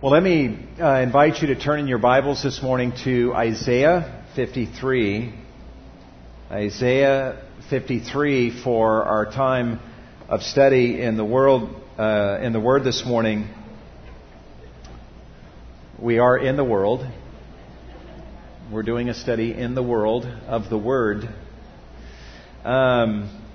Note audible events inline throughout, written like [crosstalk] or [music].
Well, let me uh, invite you to turn in your Bibles this morning to Isaiah 53. Isaiah 53 for our time of study in the world uh, in the Word this morning. We are in the world. We're doing a study in the world of the Word. Um,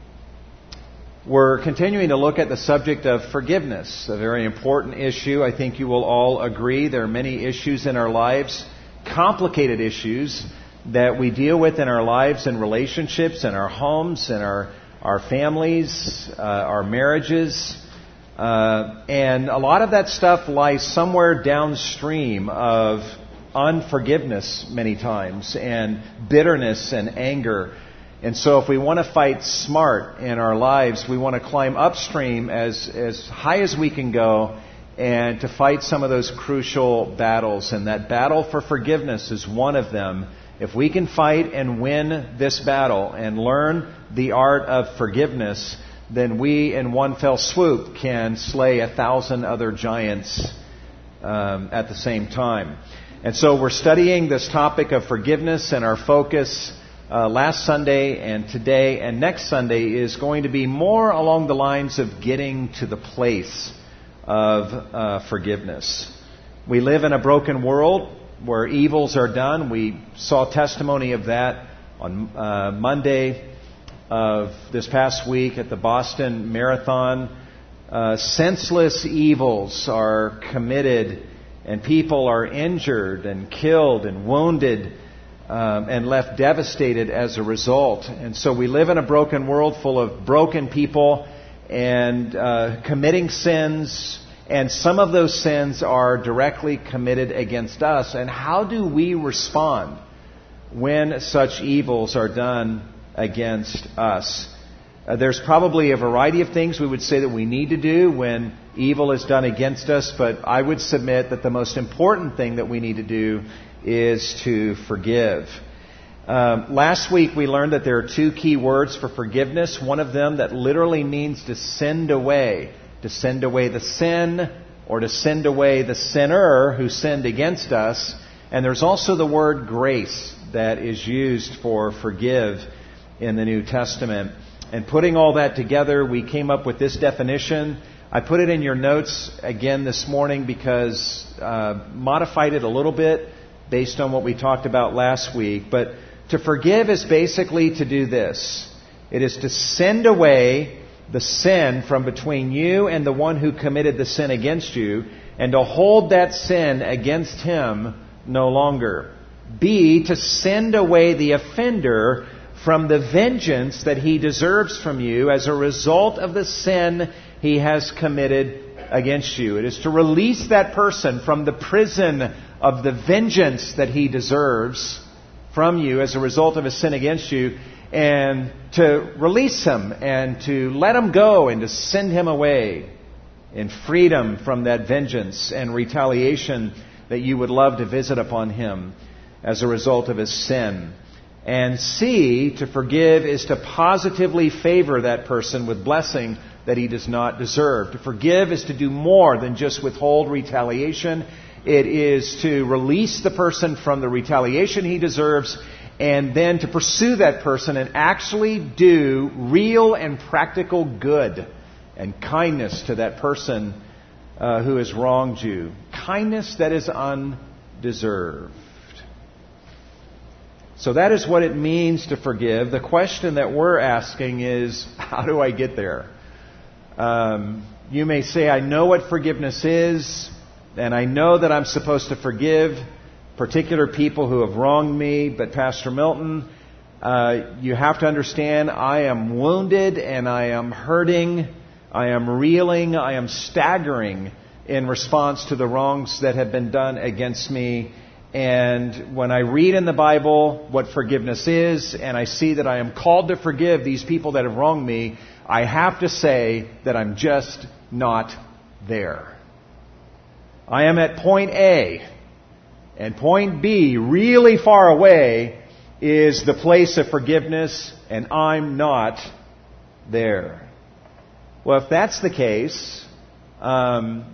we're continuing to look at the subject of forgiveness, a very important issue. I think you will all agree there are many issues in our lives, complicated issues that we deal with in our lives and relationships, in our homes, in our, our families, uh, our marriages. Uh, and a lot of that stuff lies somewhere downstream of unforgiveness many times, and bitterness and anger and so if we want to fight smart in our lives, we want to climb upstream as, as high as we can go and to fight some of those crucial battles. And that battle for forgiveness is one of them. If we can fight and win this battle and learn the art of forgiveness, then we in one fell swoop can slay a thousand other giants um, at the same time. And so we're studying this topic of forgiveness and our focus uh, last Sunday and today and next Sunday is going to be more along the lines of getting to the place of uh, forgiveness. We live in a broken world where evils are done. We saw testimony of that on uh, Monday of this past week at the Boston Marathon. Uh, senseless evils are committed and people are injured and killed and wounded um, and left devastated as a result. And so we live in a broken world full of broken people and uh, committing sins, and some of those sins are directly committed against us. And how do we respond when such evils are done against us? Uh, there's probably a variety of things we would say that we need to do when evil is done against us, but I would submit that the most important thing that we need to do is to forgive. Um, last week we learned that there are two key words for forgiveness. One of them that literally means to send away, to send away the sin, or to send away the sinner who sinned against us. And there's also the word grace that is used for forgive in the New Testament. And putting all that together, we came up with this definition. I put it in your notes again this morning because uh, modified it a little bit based on what we talked about last week. But to forgive is basically to do this it is to send away the sin from between you and the one who committed the sin against you, and to hold that sin against him no longer. B, to send away the offender from the vengeance that he deserves from you as a result of the sin he has committed against you. It is to release that person from the prison of the vengeance that he deserves from you as a result of his sin against you and to release him and to let him go and to send him away in freedom from that vengeance and retaliation that you would love to visit upon him as a result of his sin. And C, to forgive is to positively favor that person with blessing that he does not deserve. To forgive is to do more than just withhold retaliation it is to release the person from the retaliation he deserves and then to pursue that person and actually do real and practical good and kindness to that person uh, who has wronged you. Kindness that is undeserved. So that is what it means to forgive. The question that we're asking is, [laughs] how do I get there? Um, you may say, I know what forgiveness is and I know that I'm supposed to forgive particular people who have wronged me, but Pastor Milton, uh, you have to understand I am wounded and I am hurting, I am reeling, I am staggering in response to the wrongs that have been done against me. And when I read in the Bible what forgiveness is, and I see that I am called to forgive these people that have wronged me, I have to say that I'm just not there. I am at point A, and point B, really far away, is the place of forgiveness, and I'm not there. Well, if that's the case, um,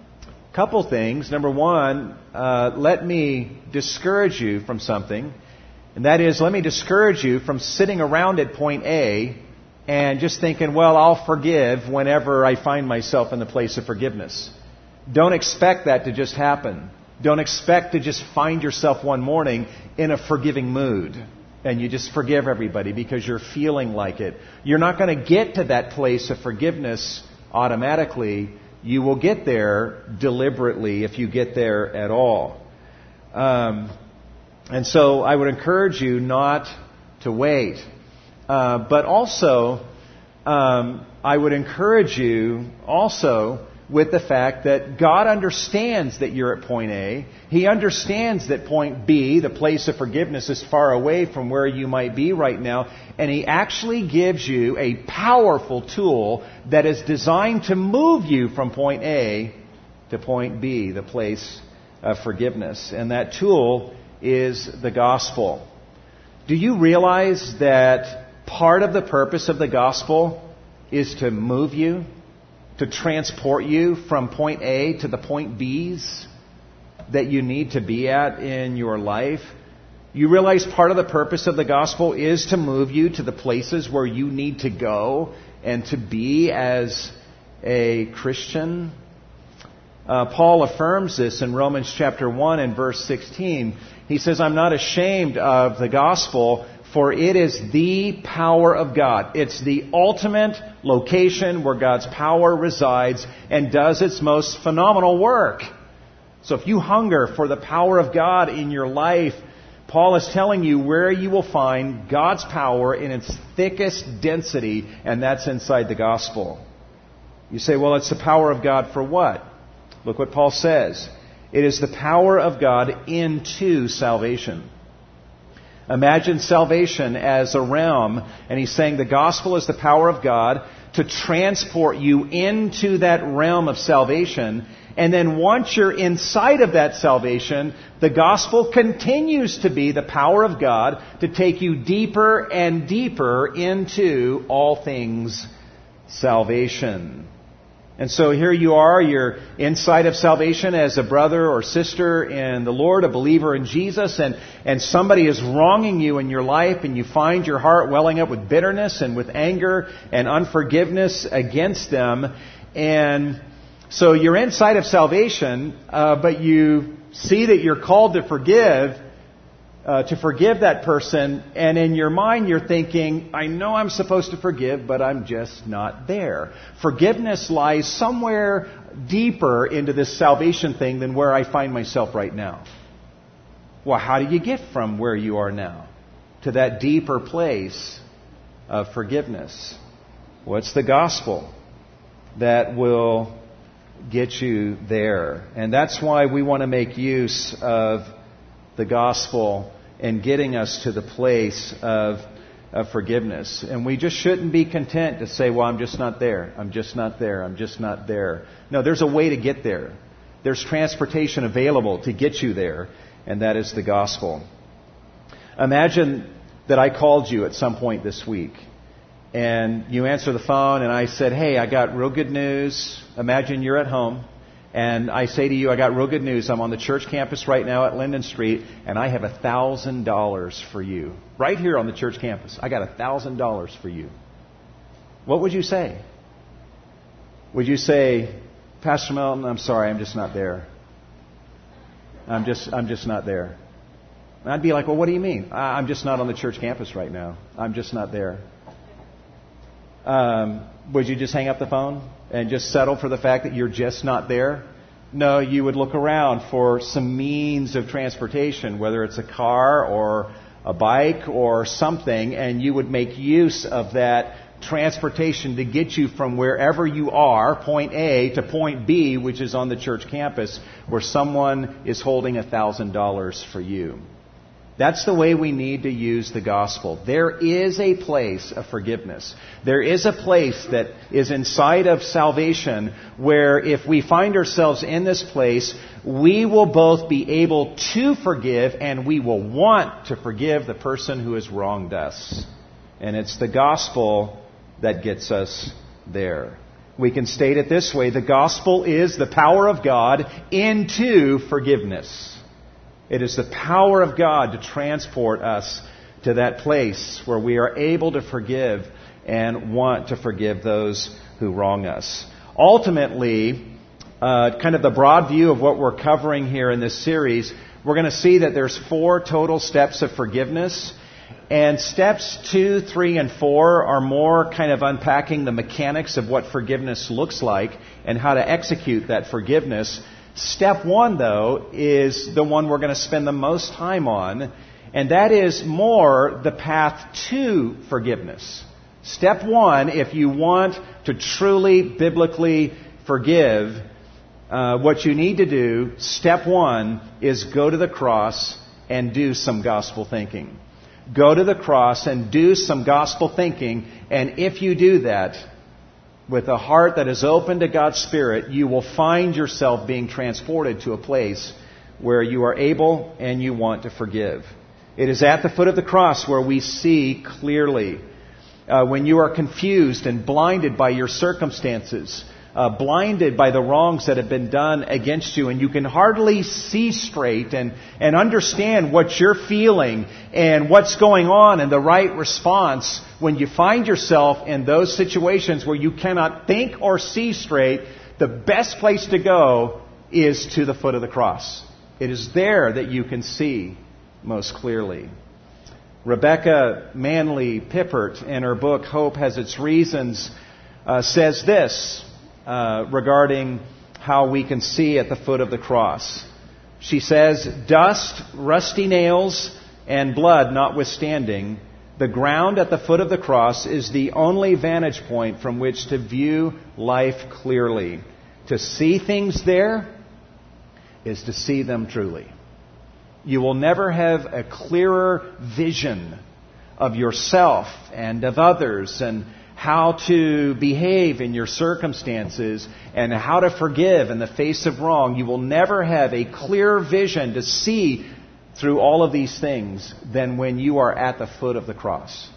couple things. Number one, uh, let me discourage you from something. And that is, let me discourage you from sitting around at point A and just thinking, well, I'll forgive whenever I find myself in the place of forgiveness. Don't expect that to just happen. Don't expect to just find yourself one morning in a forgiving mood and you just forgive everybody because you're feeling like it. You're not going to get to that place of forgiveness automatically. You will get there deliberately if you get there at all. Um, and so I would encourage you not to wait. Uh, but also, um, I would encourage you also with the fact that God understands that you're at point A. He understands that point B, the place of forgiveness, is far away from where you might be right now. And He actually gives you a powerful tool that is designed to move you from point A to point B, the place of forgiveness. And that tool is the gospel. Do you realize that part of the purpose of the gospel is to move you? To transport you from point A to the point B's that you need to be at in your life. You realize part of the purpose of the gospel is to move you to the places where you need to go and to be as a Christian. Uh, Paul affirms this in Romans chapter 1 and verse 16. He says, I'm not ashamed of the gospel, for it is the power of God. It's the ultimate location where God's power resides and does its most phenomenal work. So if you hunger for the power of God in your life, Paul is telling you where you will find God's power in its thickest density, and that's inside the gospel. You say, well, it's the power of God for what? Look what Paul says. It is the power of God into salvation. Imagine salvation as a realm, and he's saying the gospel is the power of God to transport you into that realm of salvation. And then once you're inside of that salvation, the gospel continues to be the power of God to take you deeper and deeper into all things salvation. And so here you are, you're inside of salvation as a brother or sister in the Lord, a believer in Jesus, and, and somebody is wronging you in your life, and you find your heart welling up with bitterness and with anger and unforgiveness against them. And so you're inside of salvation, uh, but you see that you're called to forgive, uh, to forgive that person, and in your mind you're thinking, I know I'm supposed to forgive, but I'm just not there. Forgiveness lies somewhere deeper into this salvation thing than where I find myself right now. Well, how do you get from where you are now to that deeper place of forgiveness? What's the gospel that will get you there? And that's why we want to make use of the gospel and getting us to the place of, of forgiveness. And we just shouldn't be content to say, well, I'm just not there. I'm just not there. I'm just not there. No, there's a way to get there. There's transportation available to get you there, and that is the gospel. Imagine that I called you at some point this week and you answer the phone and I said, Hey, I got real good news. Imagine you're at home and I say to you, I got real good news. I'm on the church campus right now at Linden Street, and I have a thousand dollars for you. Right here on the church campus. I got a thousand dollars for you. What would you say? Would you say, Pastor Melton, I'm sorry, I'm just not there. I'm just, I'm just not there. And I'd be like, well, what do you mean? I'm just not on the church campus right now. I'm just not there. Um, would you just hang up the phone and just settle for the fact that you're just not there? No, you would look around for some means of transportation, whether it's a car or a bike or something, and you would make use of that transportation to get you from wherever you are, point A, to point B, which is on the church campus, where someone is holding a $1,000 for you. That's the way we need to use the gospel. There is a place of forgiveness. There is a place that is inside of salvation where if we find ourselves in this place, we will both be able to forgive and we will want to forgive the person who has wronged us. And it's the gospel that gets us there. we can state it this way the gospel is the power of God into forgiveness. It is the power of God to transport us to that place where we are able to forgive and want to forgive those who wrong us. Ultimately, uh, kind of the broad view of what we're covering here in this series, we're going to see that there's four total steps of forgiveness. And steps two, three, and four are more kind of unpacking the mechanics of what forgiveness looks like and how to execute that forgiveness. Step one, though, is the one we're going to spend the most time on, and that is more the path to forgiveness. Step one, if you want to truly biblically forgive, uh, what you need to do, step one, is go to the cross and do some gospel thinking. Go to the cross and do some gospel thinking, and if you do that, with a heart that is open to God's Spirit, you will find yourself being transported to a place where you are able and you want to forgive. It is at the foot of the cross where we see clearly. Uh, when you are confused and blinded by your circumstances, uh, blinded by the wrongs that have been done against you, and you can hardly see straight and, and understand what you're feeling and what's going on and the right response when you find yourself in those situations where you cannot think or see straight, the best place to go is to the foot of the cross. It is there that you can see most clearly. Rebecca Manley Pippert, in her book Hope Has Its Reasons, uh, says this uh, regarding how we can see at the foot of the cross. She says, Dust, rusty nails, and blood notwithstanding, the ground at the foot of the cross is the only vantage point from which to view life clearly. To see things there is to see them truly. You will never have a clearer vision of yourself and of others and how to behave in your circumstances and how to forgive in the face of wrong. You will never have a clear vision to see through all of these things than when you are at the foot of the cross.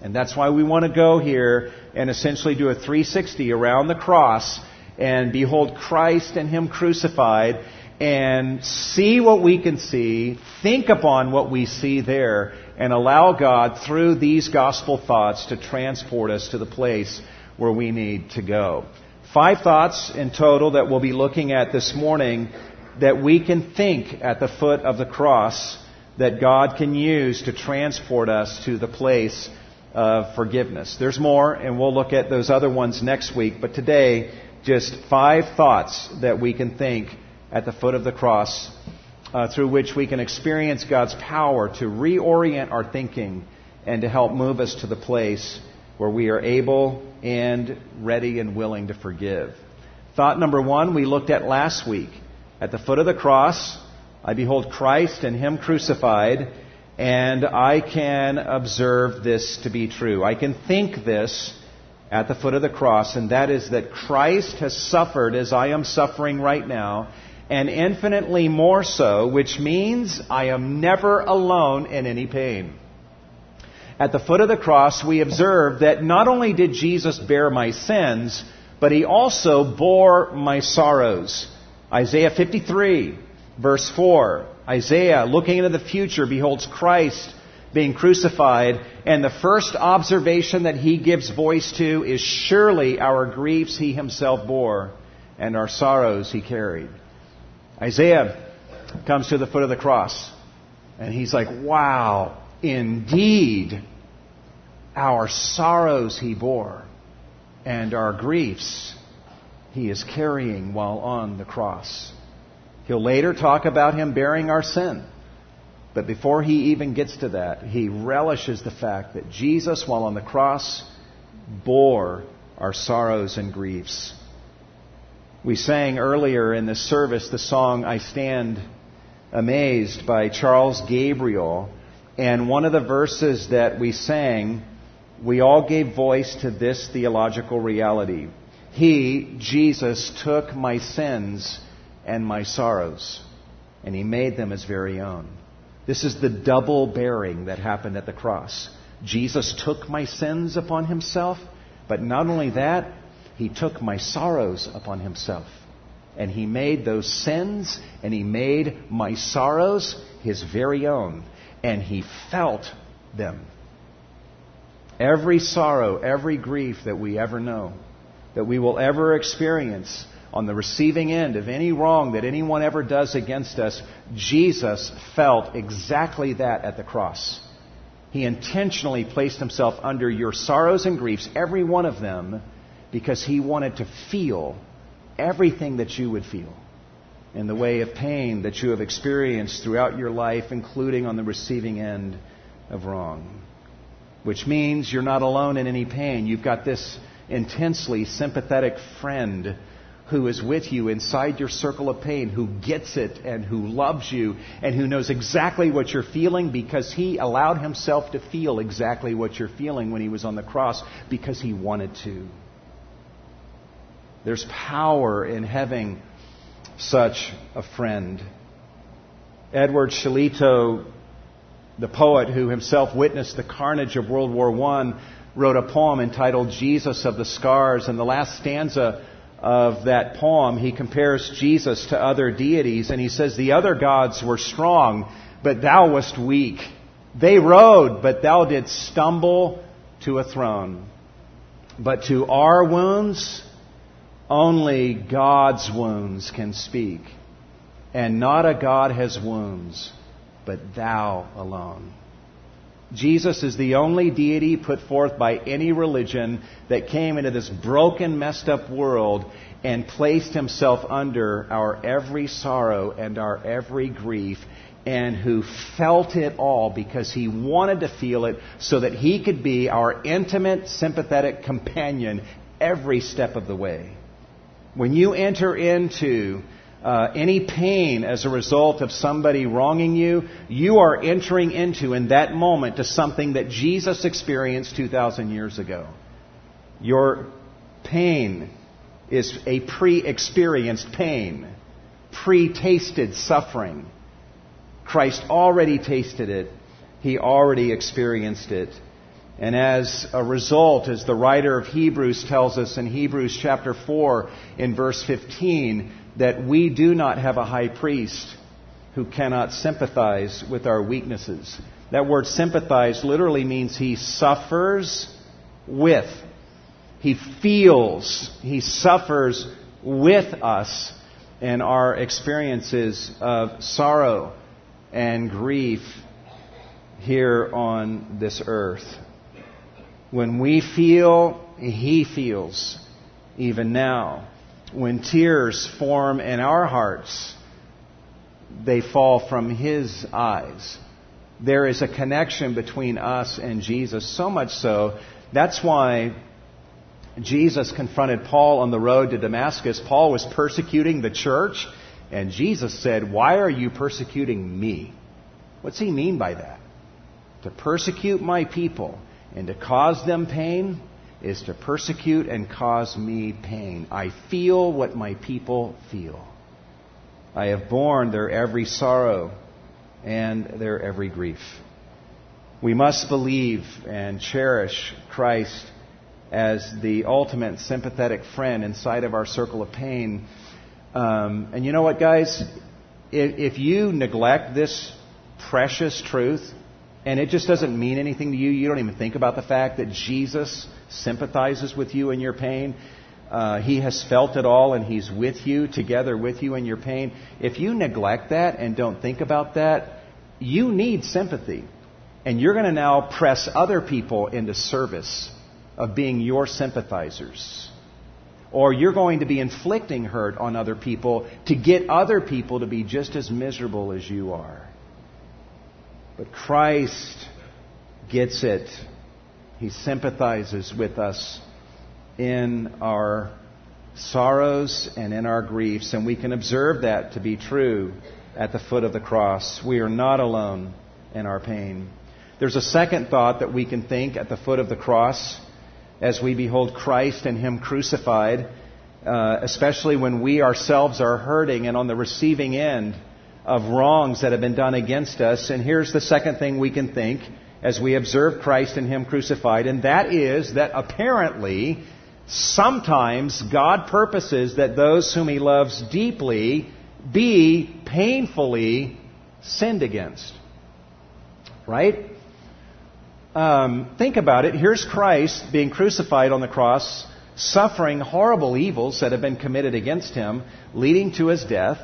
And that's why we want to go here and essentially do a 360 around the cross and behold Christ and Him crucified and see what we can see, think upon what we see there, and allow God through these gospel thoughts to transport us to the place where we need to go. Five thoughts in total that we'll be looking at this morning that we can think at the foot of the cross that God can use to transport us to the place of forgiveness. There's more, and we'll look at those other ones next week, but today, just five thoughts that we can think at the foot of the cross uh, through which we can experience God's power to reorient our thinking and to help move us to the place where we are able and ready and willing to forgive. Thought number one we looked at last week. At the foot of the cross, I behold Christ and Him crucified, and I can observe this to be true. I can think this at the foot of the cross, and that is that Christ has suffered as I am suffering right now, and infinitely more so, which means I am never alone in any pain. At the foot of the cross, we observe that not only did Jesus bear my sins, but he also bore my sorrows. Isaiah 53, verse 4. Isaiah, looking into the future, beholds Christ being crucified, and the first observation that he gives voice to is surely our griefs he himself bore and our sorrows he carried. Isaiah comes to the foot of the cross and he's like, wow, indeed, our sorrows he bore and our griefs he is carrying while on the cross. He'll later talk about him bearing our sin. But before he even gets to that, he relishes the fact that Jesus, while on the cross, bore our sorrows and griefs. We sang earlier in this service the song I Stand Amazed by Charles Gabriel. And one of the verses that we sang, we all gave voice to this theological reality. He, Jesus, took my sins and my sorrows, and he made them his very own. This is the double bearing that happened at the cross. Jesus took my sins upon himself, but not only that, He took my sorrows upon himself. And he made those sins and he made my sorrows his very own. And he felt them. Every sorrow, every grief that we ever know, that we will ever experience on the receiving end of any wrong that anyone ever does against us, Jesus felt exactly that at the cross. He intentionally placed himself under your sorrows and griefs, every one of them, because he wanted to feel everything that you would feel in the way of pain that you have experienced throughout your life, including on the receiving end of wrong. Which means you're not alone in any pain. You've got this intensely sympathetic friend who is with you inside your circle of pain, who gets it and who loves you and who knows exactly what you're feeling because he allowed himself to feel exactly what you're feeling when he was on the cross because he wanted to. There's power in having such a friend. Edward Shillito, the poet who himself witnessed the carnage of World War I, wrote a poem entitled Jesus of the Scars. And the last stanza of that poem, he compares Jesus to other deities, and he says, The other gods were strong, but thou wast weak. They rode, but thou didst stumble to a throne. But to our wounds, only God's wounds can speak. And not a God has wounds, but thou alone. Jesus is the only deity put forth by any religion that came into this broken, messed up world and placed himself under our every sorrow and our every grief and who felt it all because he wanted to feel it so that he could be our intimate, sympathetic companion every step of the way. When you enter into uh, any pain as a result of somebody wronging you, you are entering into in that moment to something that Jesus experienced 2,000 years ago. Your pain is a pre experienced pain, pre tasted suffering. Christ already tasted it, He already experienced it. And as a result, as the writer of Hebrews tells us in Hebrews chapter 4 in verse 15, that we do not have a high priest who cannot sympathize with our weaknesses. That word sympathize literally means he suffers with. He feels, he suffers with us in our experiences of sorrow and grief here on this earth. When we feel, he feels, even now when tears form in our hearts, they fall from His eyes. There is a connection between us and Jesus, so much so, that's why Jesus confronted Paul on the road to Damascus. Paul was persecuting the church, and Jesus said, Why are you persecuting me? What's he mean by that? To persecute my people and to cause them pain? is to persecute and cause me pain. I feel what my people feel. I have borne their every sorrow and their every grief. We must believe and cherish Christ as the ultimate sympathetic friend inside of our circle of pain. Um, and you know what, guys? If, if you neglect this precious truth, and it just doesn't mean anything to you, you don't even think about the fact that Jesus sympathizes with you in your pain. Uh, he has felt it all and He's with you, together with you in your pain. If you neglect that and don't think about that, you need sympathy. And you're going to now press other people into service of being your sympathizers. Or you're going to be inflicting hurt on other people to get other people to be just as miserable as you are. But Christ gets it he sympathizes with us in our sorrows and in our griefs, and we can observe that to be true at the foot of the cross. We are not alone in our pain. There's a second thought that we can think at the foot of the cross as we behold Christ and Him crucified, uh, especially when we ourselves are hurting and on the receiving end of wrongs that have been done against us. And here's the second thing we can think as we observe Christ and Him crucified, and that is that apparently sometimes God purposes that those whom He loves deeply be painfully sinned against. Right? Um, think about it. Here's Christ being crucified on the cross, suffering horrible evils that have been committed against him, leading to his death.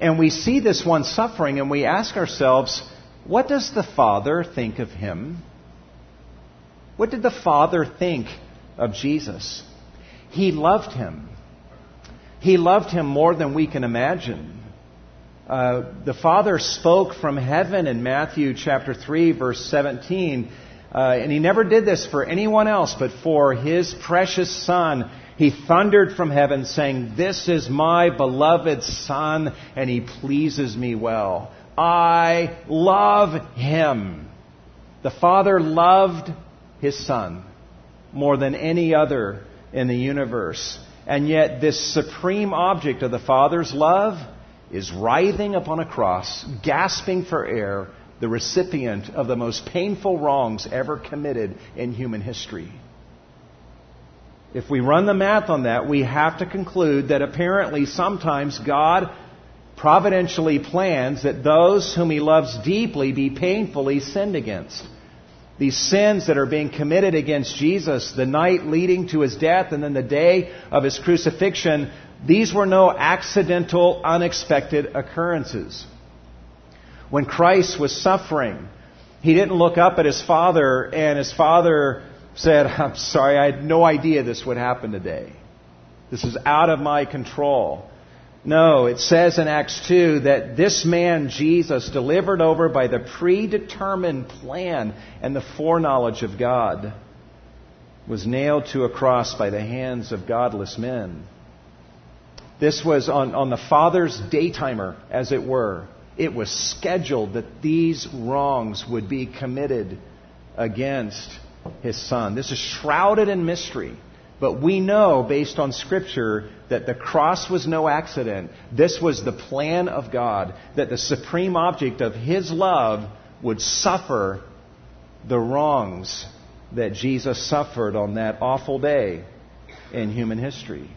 And we see this one suffering and we ask ourselves, what does the Father think of him? What did the Father think of Jesus? He loved him. He loved him more than we can imagine. Uh, the Father spoke from heaven in Matthew chapter 3, verse 17, uh, and he never did this for anyone else but for his precious Son. He thundered from heaven, saying, This is my beloved Son, and he pleases me well. I love him. The Father loved his Son more than any other in the universe. And yet, this supreme object of the Father's love is writhing upon a cross, gasping for air, the recipient of the most painful wrongs ever committed in human history. If we run the math on that, we have to conclude that apparently sometimes God providentially plans that those whom He loves deeply be painfully sinned against these sins that are being committed against Jesus, the night leading to his death and then the day of his crucifixion, these were no accidental, unexpected occurrences. When Christ was suffering, he didn't look up at his father and his father said, [laughs] I'm sorry, I had no idea this would happen today. This is out of my control. No, it says in Acts 2 that this man, Jesus, delivered over by the predetermined plan and the foreknowledge of God, was nailed to a cross by the hands of godless men. This was on, on the Father's daytimer, as it were. It was scheduled that these wrongs would be committed against his Son. This is shrouded in mystery. But we know, based on Scripture, that the cross was no accident. This was the plan of God, that the supreme object of His love would suffer the wrongs that Jesus suffered on that awful day in human history.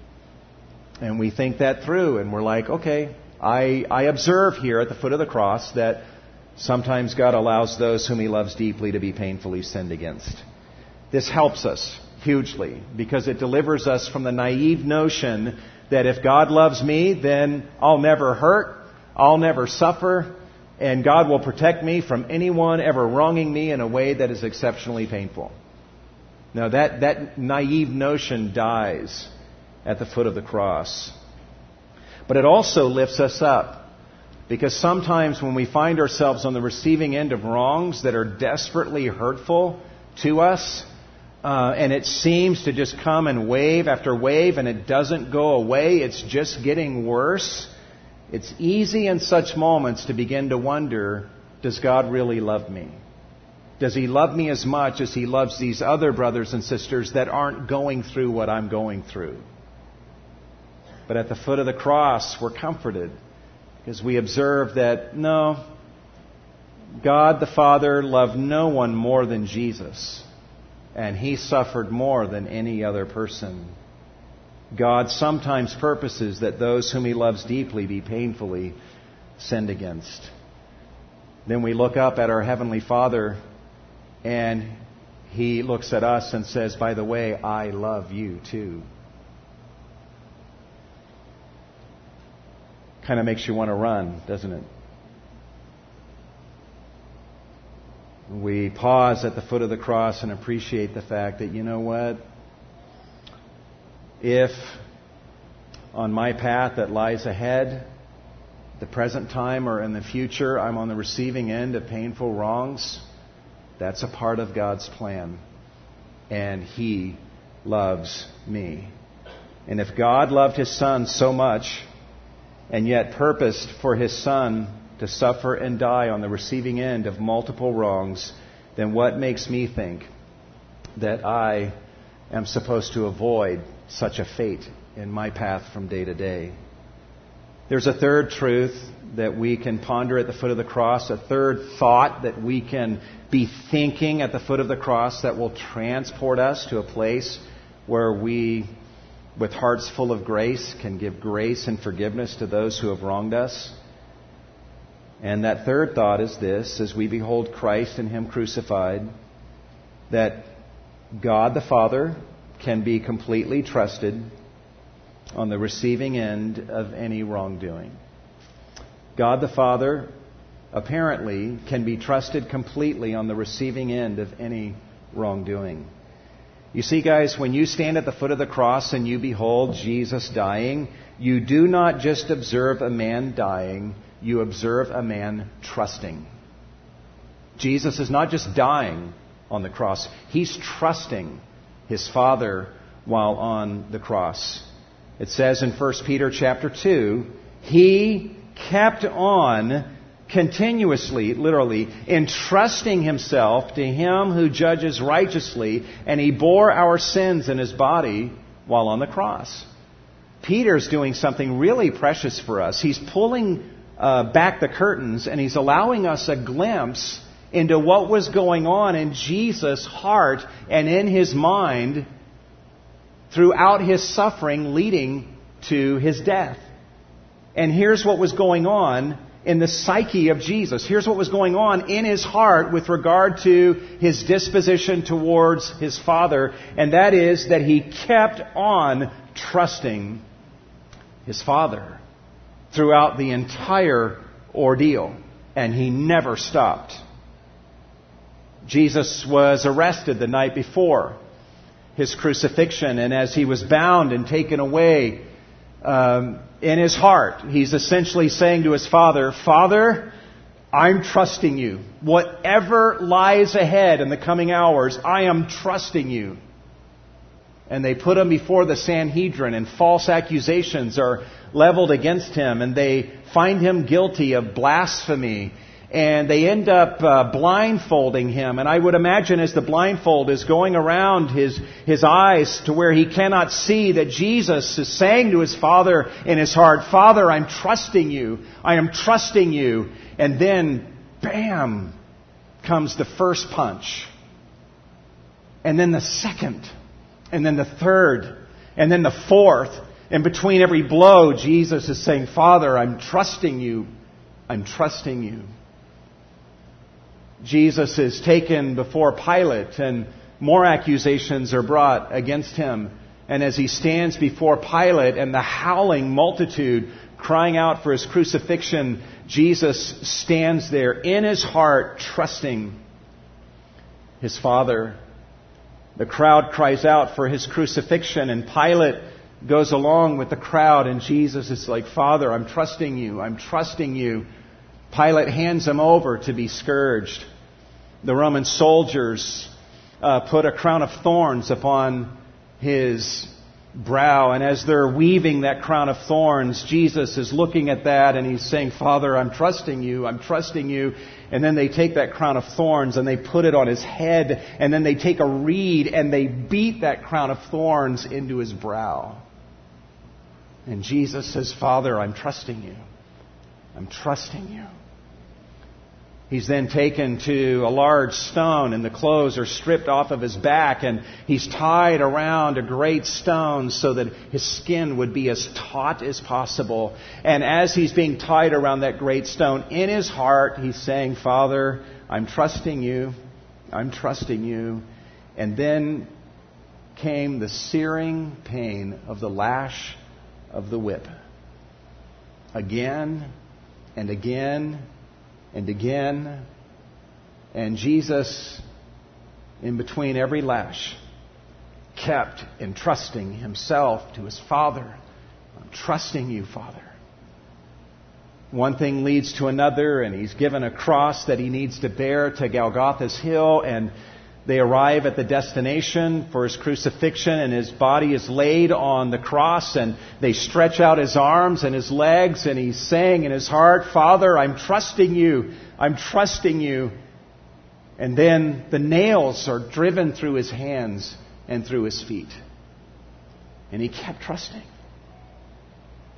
And we think that through, and we're like, okay, I, I observe here at the foot of the cross that sometimes God allows those whom He loves deeply to be painfully sinned against. This helps us hugely because it delivers us from the naive notion that if God loves me, then I'll never hurt, I'll never suffer, and God will protect me from anyone ever wronging me in a way that is exceptionally painful. Now that, that naive notion dies at the foot of the cross. But it also lifts us up. Because sometimes when we find ourselves on the receiving end of wrongs that are desperately hurtful to us, uh, and it seems to just come and wave after wave, and it doesn't go away. It's just getting worse. It's easy in such moments to begin to wonder does God really love me? Does He love me as much as He loves these other brothers and sisters that aren't going through what I'm going through? But at the foot of the cross, we're comforted because we observe that no, God the Father loved no one more than Jesus and he suffered more than any other person. God sometimes purposes that those whom he loves deeply be painfully sinned against. Then we look up at our Heavenly Father and he looks at us and says, By the way, I love you too. Kind of makes you want to run, doesn't it? We pause at the foot of the cross and appreciate the fact that, you know what? If on my path that lies ahead, the present time or in the future, I'm on the receiving end of painful wrongs, that's a part of God's plan. And He loves me. And if God loved His Son so much, and yet purposed for His Son to suffer and die on the receiving end of multiple wrongs, then what makes me think that I am supposed to avoid such a fate in my path from day to day? There's a third truth that we can ponder at the foot of the cross, a third thought that we can be thinking at the foot of the cross that will transport us to a place where we with hearts full of grace, can give grace and forgiveness to those who have wronged us. And that third thought is this as we behold Christ and Him crucified, that God the Father can be completely trusted on the receiving end of any wrongdoing. God the Father apparently can be trusted completely on the receiving end of any wrongdoing. You see, guys, when you stand at the foot of the cross and you behold Jesus dying, you do not just observe a man dying, you observe a man trusting. Jesus is not just dying on the cross, he's trusting his Father while on the cross. It says in 1 Peter chapter 2, he kept on continuously, literally, entrusting himself to him who judges righteously, and he bore our sins in his body while on the cross. Peter's doing something really precious for us. He's pulling uh, back the curtains and he's allowing us a glimpse into what was going on in Jesus' heart and in his mind throughout his suffering leading to his death. And here's what was going on in the psyche of Jesus. Here's what was going on in his heart with regard to his disposition towards his Father, and that is that he kept on trusting his Father throughout the entire ordeal, and he never stopped. Jesus was arrested the night before his crucifixion, and as he was bound and taken away, um, in his heart, he's essentially saying to his father, Father, I'm trusting you. Whatever lies ahead in the coming hours, I am trusting you. And they put him before the Sanhedrin, and false accusations are leveled against him, and they find him guilty of blasphemy and they end up uh, blindfolding him. And I would imagine as the blindfold is going around his, his eyes to where he cannot see that Jesus is saying to his father in his heart, Father, I'm trusting you. I am trusting you. And then, bam, comes the first punch. And then the second. And then the third. And then the fourth. And between every blow, Jesus is saying, Father, I'm trusting you. I'm trusting you. Jesus is taken before Pilate and more accusations are brought against him. And as he stands before Pilate and the howling multitude crying out for his crucifixion, Jesus stands there in his heart trusting his Father. The crowd cries out for his crucifixion and Pilate goes along with the crowd and Jesus is like, Father, I'm trusting you. I'm trusting you. Pilate hands him over to be scourged the Roman soldiers uh, put a crown of thorns upon his brow. And as they're weaving that crown of thorns, Jesus is looking at that and he's saying, Father, I'm trusting you, I'm trusting you. And then they take that crown of thorns and they put it on his head. And then they take a reed and they beat that crown of thorns into his brow. And Jesus says, Father, I'm trusting you. I'm trusting you. He's then taken to a large stone, and the clothes are stripped off of his back, and he's tied around a great stone so that his skin would be as taut as possible. And as he's being tied around that great stone, in his heart, he's saying, Father, I'm trusting you. I'm trusting you. And then came the searing pain of the lash of the whip. Again and again and again. And Jesus, in between every lash, kept entrusting himself to his Father. I'm trusting you, Father. One thing leads to another, and he's given a cross that he needs to bear to Golgotha's hill, and they arrive at the destination for his crucifixion, and his body is laid on the cross, and they stretch out his arms and his legs, and he's saying in his heart, Father, I'm trusting you. I'm trusting you. And then the nails are driven through his hands and through his feet. And he kept trusting.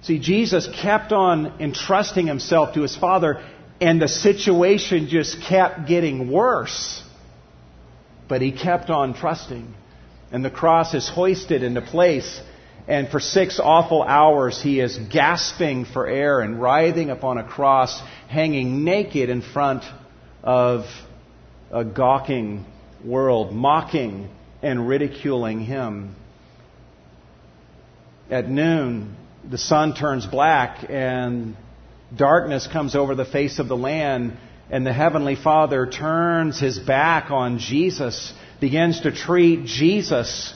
See, Jesus kept on entrusting himself to his Father, and the situation just kept getting worse. But he kept on trusting. And the cross is hoisted into place. And for six awful hours, he is gasping for air and writhing upon a cross, hanging naked in front of a gawking world, mocking and ridiculing him. At noon, the sun turns black and darkness comes over the face of the land, and the Heavenly Father turns his back on Jesus, begins to treat Jesus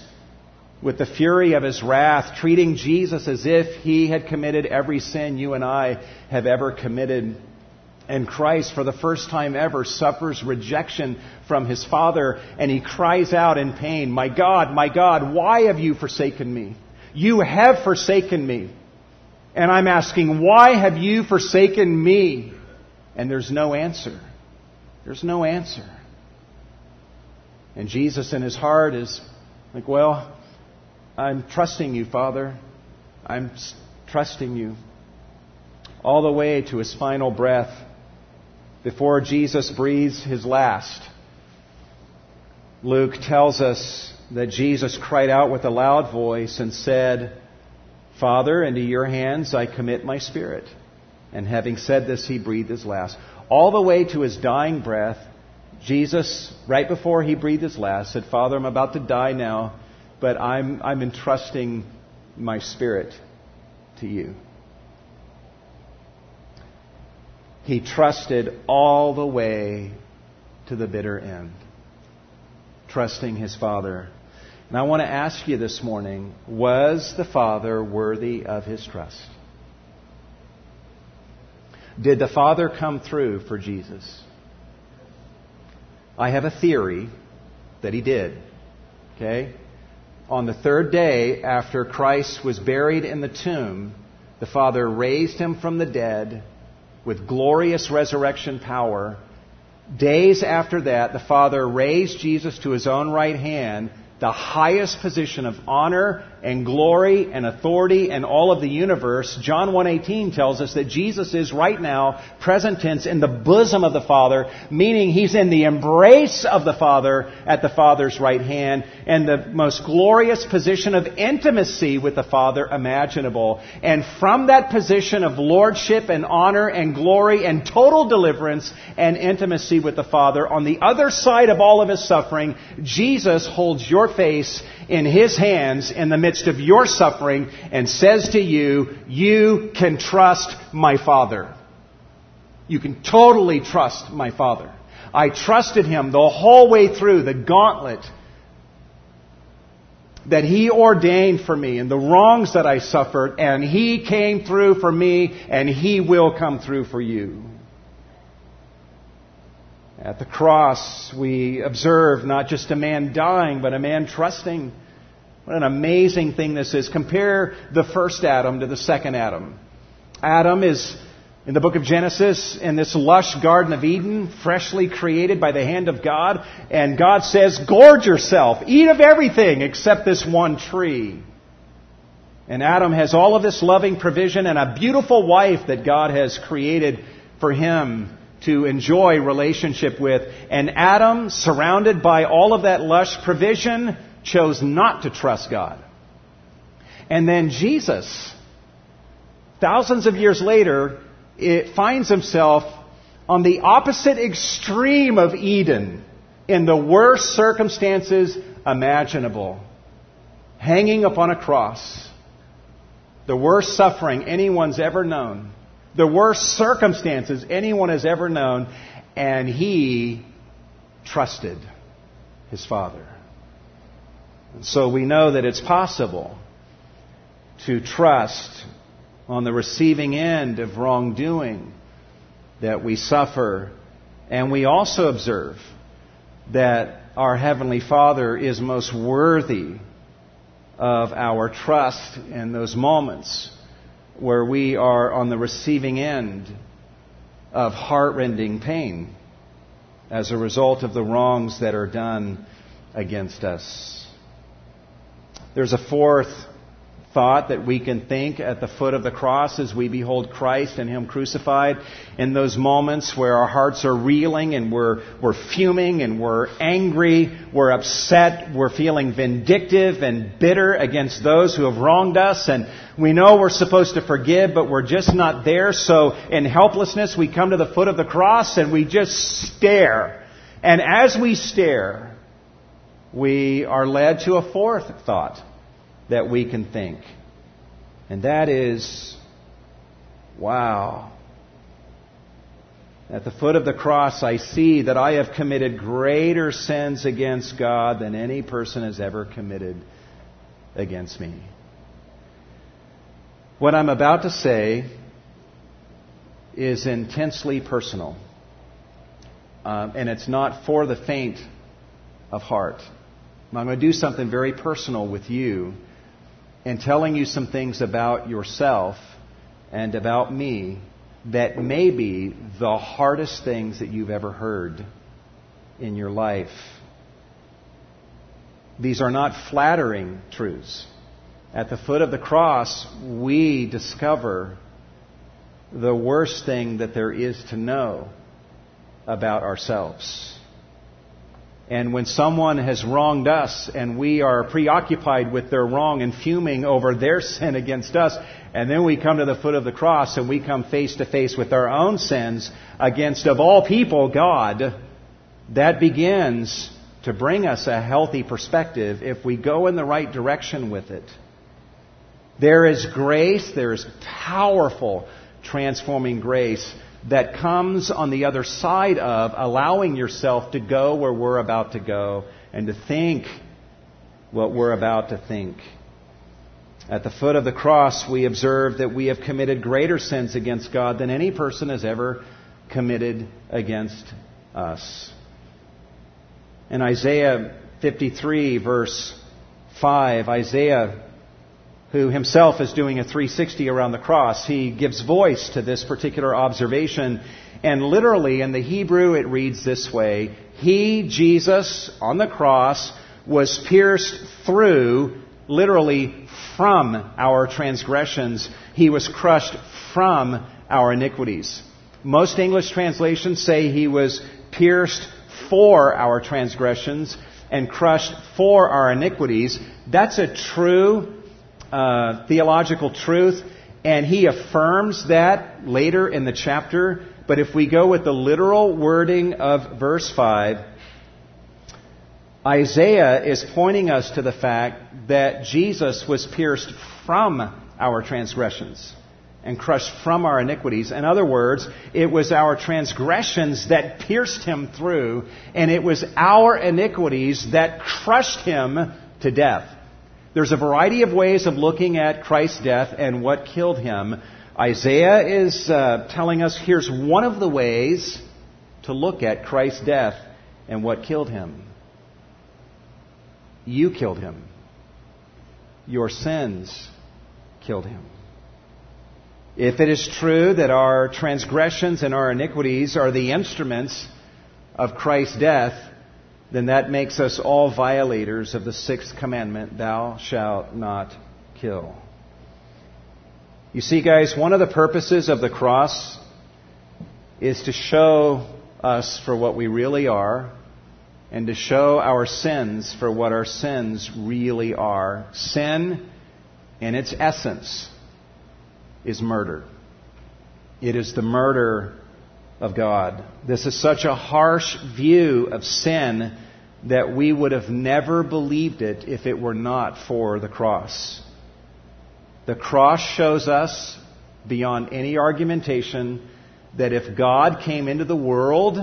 with the fury of his wrath, treating Jesus as if he had committed every sin you and I have ever committed. And Christ, for the first time ever, suffers rejection from his Father, and he cries out in pain, My God, my God, why have you forsaken me? You have forsaken me. And I'm asking, why have you forsaken me? And there's no answer. There's no answer. And Jesus in his heart is like, well, I'm trusting you, Father. I'm trusting you. All the way to his final breath before Jesus breathes his last. Luke tells us that Jesus cried out with a loud voice and said, Father, into your hands I commit my spirit. And having said this, he breathed his last. All the way to his dying breath, Jesus, right before he breathed his last, said, Father, I'm about to die now, but I'm, I'm entrusting my spirit to you. He trusted all the way to the bitter end, trusting his Father and I want to ask you this morning was the Father worthy of his trust? Did the Father come through for Jesus? I have a theory that he did. Okay? On the third day after Christ was buried in the tomb, the Father raised him from the dead with glorious resurrection power. Days after that, the Father raised Jesus to his own right hand the highest position of honor and glory and authority and all of the universe, John 1:18 tells us that Jesus is right now present tense in the bosom of the Father, meaning he's in the embrace of the Father at the Father's right hand and the most glorious position of intimacy with the Father imaginable. And from that position of lordship and honor and glory and total deliverance and intimacy with the Father, on the other side of all of his suffering, Jesus holds your face in his hands in the midst of your suffering and says to you, You can trust my Father. You can totally trust my Father. I trusted him the whole way through the gauntlet that he ordained for me and the wrongs that I suffered, and he came through for me, and he will come through for you. At the cross, we observe not just a man dying, but a man trusting. What an amazing thing this is. Compare the first Adam to the second Adam. Adam is, in the book of Genesis, in this lush Garden of Eden, freshly created by the hand of God, and God says, Gorge yourself, eat of everything except this one tree. And Adam has all of this loving provision and a beautiful wife that God has created for him to enjoy relationship with. And Adam, surrounded by all of that lush provision, chose not to trust God. And then Jesus, thousands of years later, it finds himself on the opposite extreme of Eden in the worst circumstances imaginable, hanging upon a cross, the worst suffering anyone's ever known the worst circumstances anyone has ever known, and he trusted his father. And so we know that it's possible to trust on the receiving end of wrongdoing that we suffer, and we also observe that our Heavenly Father is most worthy of our trust in those moments where we are on the receiving end of heartrending pain as a result of the wrongs that are done against us. There's a fourth thought that we can think at the foot of the cross as we behold Christ and Him crucified. In those moments where our hearts are reeling and we're, we're fuming and we're angry, we're upset, we're feeling vindictive and bitter against those who have wronged us and we know we're supposed to forgive, but we're just not there. So in helplessness, we come to the foot of the cross and we just stare. And as we stare, we are led to a fourth thought that we can think. And that is, wow. At the foot of the cross, I see that I have committed greater sins against God than any person has ever committed against me. What I'm about to say is intensely personal. Um, and it's not for the faint of heart. I'm going to do something very personal with you and telling you some things about yourself and about me that may be the hardest things that you've ever heard in your life. These are not flattering truths. At the foot of the cross, we discover the worst thing that there is to know about ourselves. And when someone has wronged us and we are preoccupied with their wrong and fuming over their [laughs] sin against us, and then we come to the foot of the cross and we come face to face with our own sins against, of all people, God, that begins to bring us a healthy perspective if we go in the right direction with it. There is grace, there is powerful transforming grace that comes on the other side of allowing yourself to go where we're about to go and to think what we're about to think. At the foot of the cross, we observe that we have committed greater sins against God than any person has ever committed against us. In Isaiah 53, verse 5, Isaiah who himself is doing a 360 around the cross, he gives voice to this particular observation. And literally in the Hebrew it reads this way He, Jesus, on the cross, was pierced through, literally from our transgressions. He was crushed from our iniquities. Most English translations say he was pierced for our transgressions and crushed for our iniquities. That's a true uh, theological truth, and he affirms that later in the chapter. But if we go with the literal wording of verse 5, Isaiah is pointing us to the fact that Jesus was pierced from our transgressions and crushed from our iniquities. In other words, it was our transgressions that pierced him through, and it was our iniquities that crushed him to death. There's a variety of ways of looking at Christ's death and what killed him. Isaiah is uh, telling us here's one of the ways to look at Christ's death and what killed him. You killed him. Your sins killed him. If it is true that our transgressions and our iniquities are the instruments of Christ's death, then that makes us all violators of the sixth commandment thou shalt not kill. You see, guys, one of the purposes of the cross is to show us for what we really are and to show our sins for what our sins really are. Sin, in its essence, is murder. It is the murder of God. This is such a harsh view of sin that we would have never believed it if it were not for the cross. The cross shows us, beyond any argumentation, that if God came into the world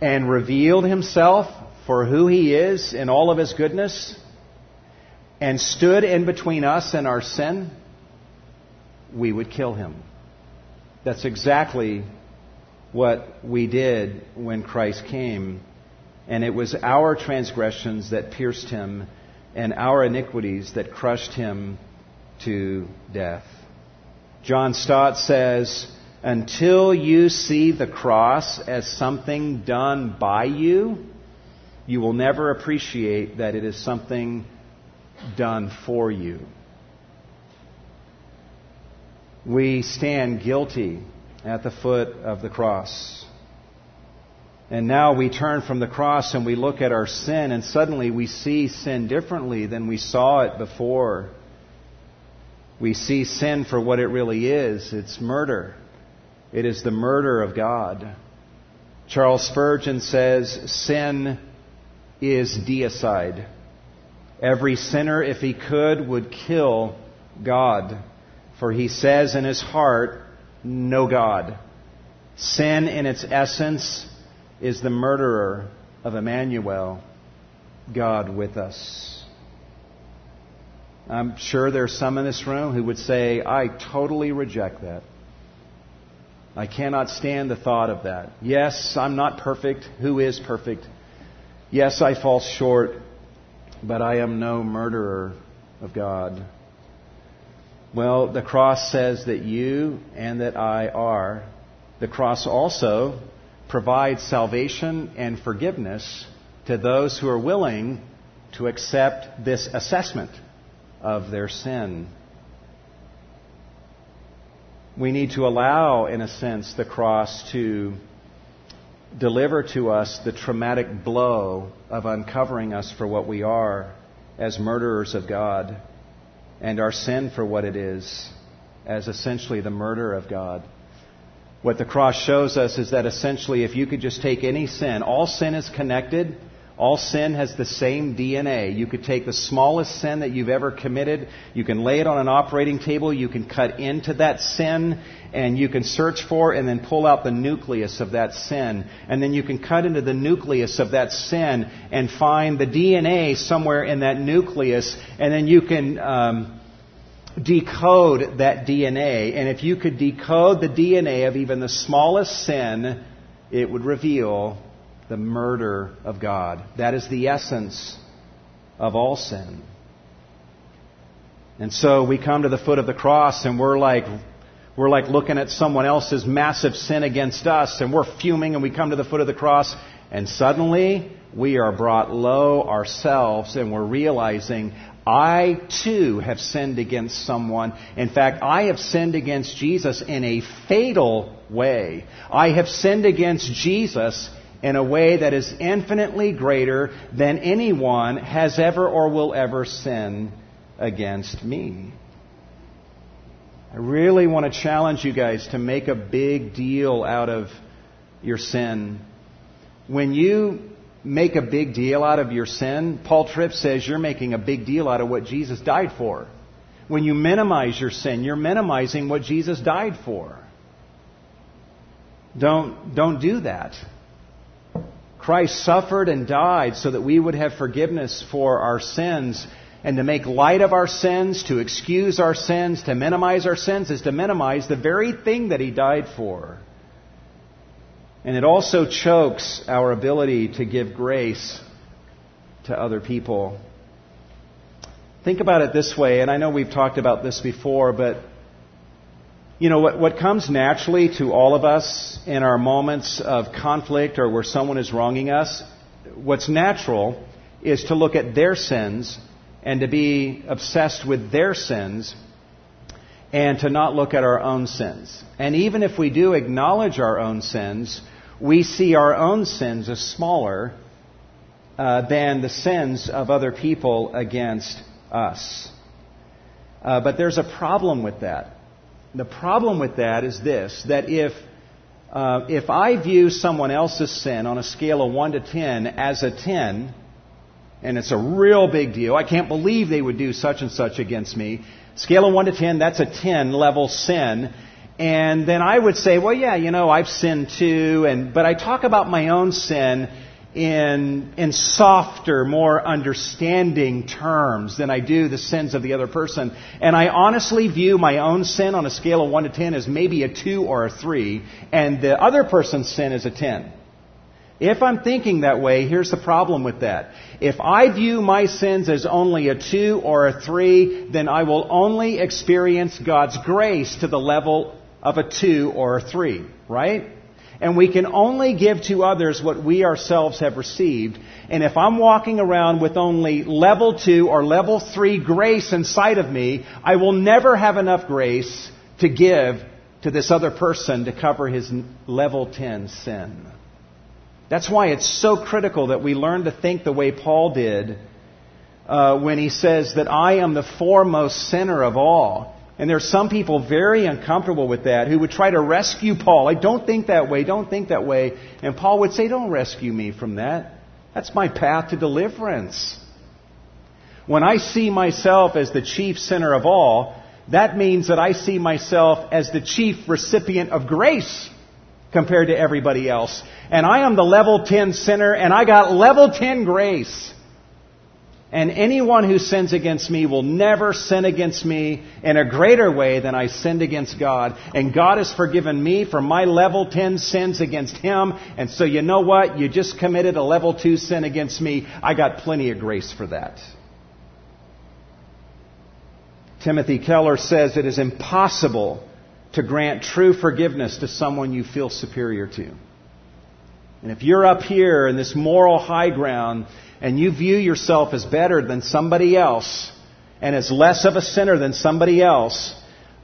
and revealed himself for who he is in all of his goodness and stood in between us and our sin, we would kill him. That's exactly what we did when Christ came. And it was our transgressions that pierced him and our iniquities that crushed him to death. John Stott says, until you see the cross as something done by you, you will never appreciate that it is something done for you. we stand guilty at the foot of the cross. And now we turn from the cross and we look at our sin, and suddenly we see sin differently than we saw it before. We see sin for what it really is it's murder. It is the murder of God. Charles Spurgeon says sin is deicide. Every sinner, if he could, would kill God. For he says in his heart, no God. Sin in its essence is the murderer of Emmanuel, God with us. I'm sure there's some in this room who would say, I totally reject that. I cannot stand the thought of that. Yes, I'm not perfect. Who is perfect? Yes, I fall short, but I am no murderer of God. Well, the cross says that you and that I are. The cross also provides salvation and forgiveness to those who are willing to accept this assessment of their sin. We need to allow, in a sense, the cross to deliver to us the traumatic blow of uncovering us for what we are as murderers of God and our sin for what it is as essentially the murder of God. What the cross shows us is that essentially, if you could just take any sin, all sin is connected. All sin has the same DNA. You could take the smallest sin that you've ever committed, you can lay it on an operating table, you can cut into that sin, and you can search for and then pull out the nucleus of that sin. And then you can cut into the nucleus of that sin and find the DNA somewhere in that nucleus, and then you can. Um, decode that DNA. And if you could decode the DNA of even the smallest sin, it would reveal the murder of God. That is the essence of all sin. And so we come to the foot of the cross and we're like, we're like looking at someone else's massive sin against us and we're fuming and we come to the foot of the cross and suddenly we are brought low ourselves and we're realizing I too have sinned against someone. In fact, I have sinned against Jesus in a fatal way. I have sinned against Jesus in a way that is infinitely greater than anyone has ever or will ever sin against me. I really want to challenge you guys to make a big deal out of your sin. When you make a big deal out of your sin, Paul Tripp says you're making a big deal out of what Jesus died for. When you minimize your sin, you're minimizing what Jesus died for. Don't, don't do that. Christ suffered and died so that we would have forgiveness for our sins. And to make light of our sins, to excuse our sins, to minimize our sins, is to minimize the very thing that He died for. And it also chokes our ability to give grace to other people. Think about it this way, and I know we've talked about this before, but you know, what, what comes naturally to all of us in our moments of conflict or where someone is wronging us, what's natural is to look at their sins and to be obsessed with their sins and to not look at our own sins. And even if we do acknowledge our own sins, we see our own sins as smaller uh, than the sins of other people against us. Uh, but there's a problem with that. The problem with that is this that if, uh, if I view someone else's sin on a scale of 1 to 10 as a 10, and it's a real big deal, I can't believe they would do such and such against me. Scale of 1 to 10, that's a 10 level sin. And then I would say, well, yeah, you know, I've sinned too, and, but I talk about my own sin in, in softer, more understanding terms than I do the sins of the other person. And I honestly view my own sin on a scale of 1 to 10 as maybe a 2 or a 3, and the other person's sin is a 10. If I'm thinking that way, here's the problem with that. If I view my sins as only a two or a three, then I will only experience God's grace to the level of a two or a three, right? And we can only give to others what we ourselves have received. And if I'm walking around with only level two or level three grace inside of me, I will never have enough grace to give to this other person to cover his level 10 sin. That's why it's so critical that we learn to think the way Paul did uh, when he says that I am the foremost sinner of all. And there are some people very uncomfortable with that who would try to rescue Paul. Like, don't think that way, don't think that way. And Paul would say, don't rescue me from that. That's my path to deliverance. When I see myself as the chief sinner of all, that means that I see myself as the chief recipient of grace compared to everybody else. And I am the level 10 sinner and I got level 10 grace. And anyone who sins against me will never sin against me in a greater way than I sinned against God. And God has forgiven me for my level 10 sins against Him. And so you know what? You just committed a level 2 sin against me. I got plenty of grace for that. Timothy Keller says it is impossible to grant true forgiveness to someone you feel superior to. And if you're up here in this moral high ground and you view yourself as better than somebody else and as less of a sinner than somebody else,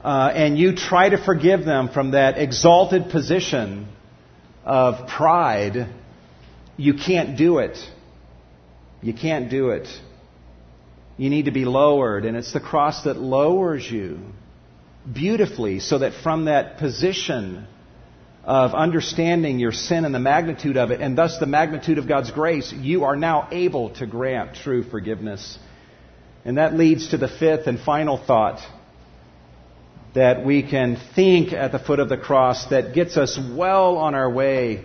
uh, and you try to forgive them from that exalted position of pride, you can't do it. You can't do it. You need to be lowered, and it's the cross that lowers you beautifully so that from that position of understanding your sin and the magnitude of it, and thus the magnitude of God's grace, you are now able to grant true forgiveness. And that leads to the fifth and final thought that we can think at the foot of the cross that gets us well on our way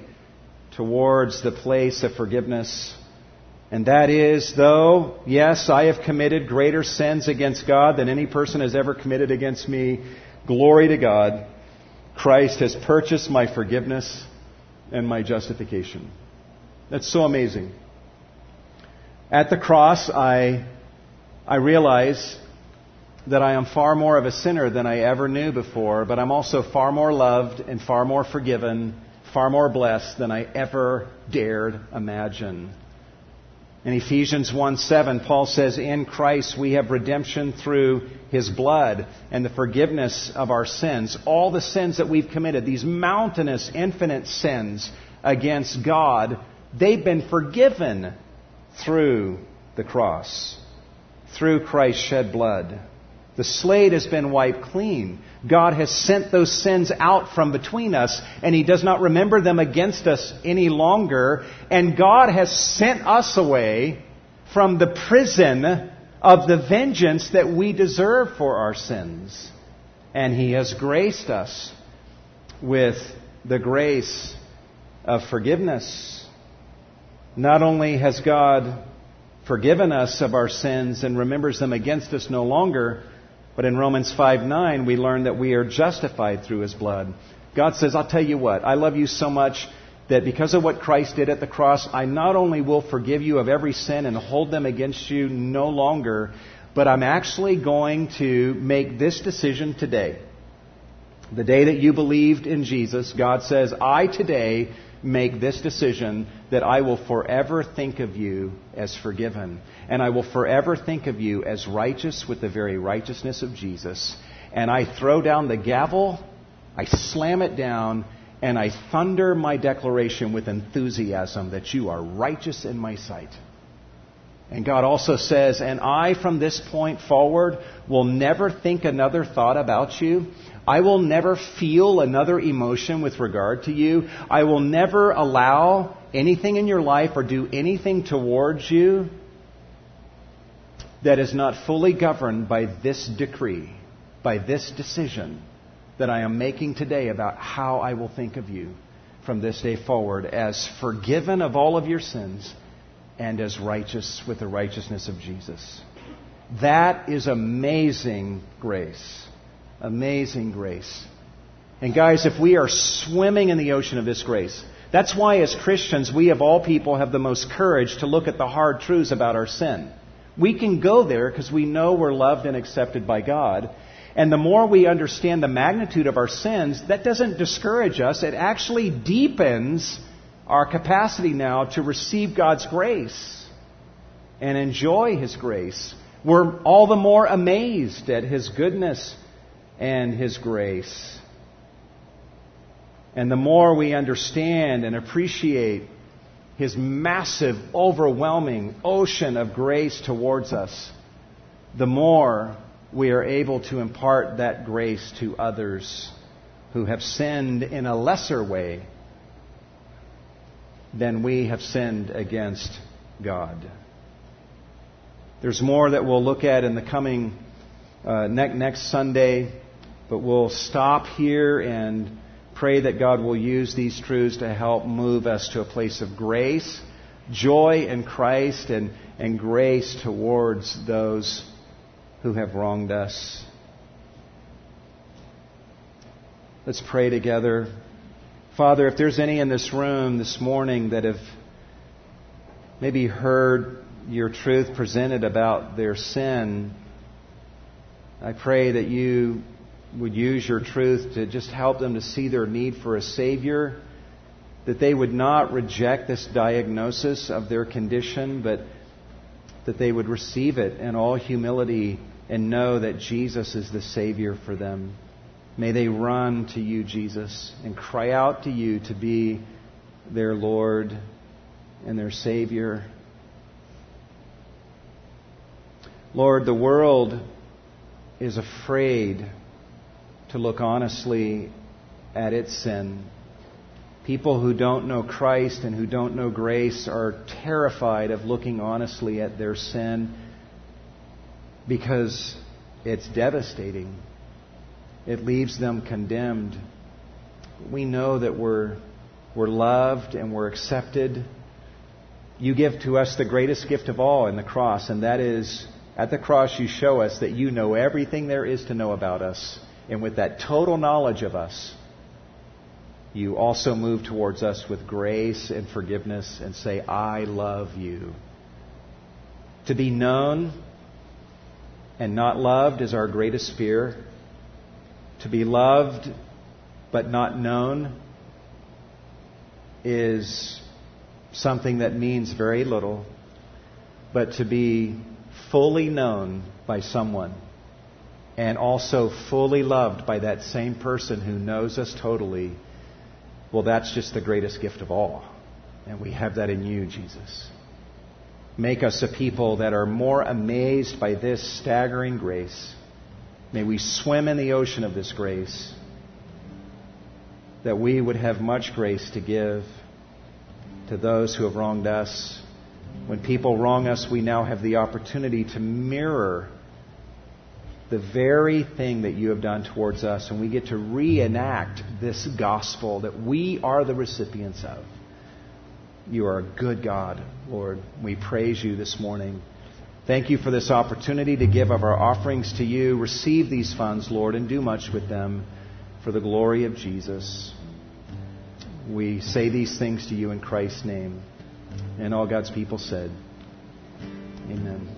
towards the place of forgiveness. And that is, though, yes, I have committed greater sins against God than any person has ever committed against me, glory to God, Christ has purchased my forgiveness and my justification. That's so amazing. At the cross, I, I realize that I am far more of a sinner than I ever knew before, but I'm also far more loved and far more forgiven, far more blessed than I ever dared imagine. In Ephesians 1 7, Paul says, In Christ we have redemption through his blood and the forgiveness of our sins. All the sins that we've committed, these mountainous, infinite sins against God, they've been forgiven through the cross, through Christ's shed blood. The slate has been wiped clean. God has sent those sins out from between us, and He does not remember them against us any longer. And God has sent us away from the prison of the vengeance that we deserve for our sins. And He has graced us with the grace of forgiveness. Not only has God forgiven us of our sins and remembers them against us no longer, but in Romans 5 9, we learn that we are justified through his blood. God says, I'll tell you what, I love you so much that because of what Christ did at the cross, I not only will forgive you of every sin and hold them against you no longer, but I'm actually going to make this decision today. The day that you believed in Jesus, God says, I today make this decision that I will forever think of you as forgiven. And I will forever think of you as righteous with the very righteousness of Jesus. And I throw down the gavel, I slam it down, and I thunder my declaration with enthusiasm that you are righteous in my sight. And God also says, and I from this point forward will never think another thought about you. I will never feel another emotion with regard to you. I will never allow anything in your life or do anything towards you that is not fully governed by this decree, by this decision that I am making today about how I will think of you from this day forward as forgiven of all of your sins and as righteous with the righteousness of Jesus. That is amazing grace. Amazing grace. And guys, if we are swimming in the ocean of this grace, that's why as Christians, we of all people have the most courage to look at the hard truths about our sin. We can go there because we know we're loved and accepted by God. And the more we understand the magnitude of our sins, that doesn't discourage us. It actually deepens our capacity now to receive God's grace and enjoy His grace. We're all the more amazed at His goodness and His grace. And the more we understand and appreciate His massive, overwhelming ocean of grace towards us, the more we are able to impart that grace to others who have sinned in a lesser way than we have sinned against God. There's more that we'll look at in the coming uh, ne- next Sunday, but we'll stop here and pray that God will use these truths to help move us to a place of grace, joy in Christ, and, and grace towards those who have wronged us. Let's pray together. Father, if there's any in this room this morning that have maybe heard your truth presented about their sin, I pray that you would use your truth to just help them to see their need for a Savior, that they would not reject this diagnosis of their condition, but that they would receive it in all humility and know that Jesus is the Savior for them. May they run to you, Jesus, and cry out to you to be their Lord and their Savior. Lord, the world is afraid to look honestly at its sin. People who don't know Christ and who don't know grace are terrified of looking honestly at their sin because it's devastating. It leaves them condemned. We know that we're, we're loved and we're accepted. You give to us the greatest gift of all in the cross, and that is at the cross you show us that you know everything there is to know about us. And with that total knowledge of us, you also move towards us with grace and forgiveness and say, I love you. To be known and not loved is our greatest fear. To be loved but not known is something that means very little. But to be fully known by someone and also fully loved by that same person who knows us totally, well, that's just the greatest gift of all. And we have that in you, Jesus. Make us a people that are more amazed by this staggering grace. May we swim in the ocean of this grace, that we would have much grace to give to those who have wronged us. When people wrong us, we now have the opportunity to mirror the very thing that you have done towards us, and we get to reenact this gospel that we are the recipients of. You are a good God, Lord. We praise you this morning. Thank you for this opportunity to give of our offerings to you. Receive these funds, Lord, and do much with them for the glory of Jesus. We say these things to you in Christ's name. And all God's people said, Amen.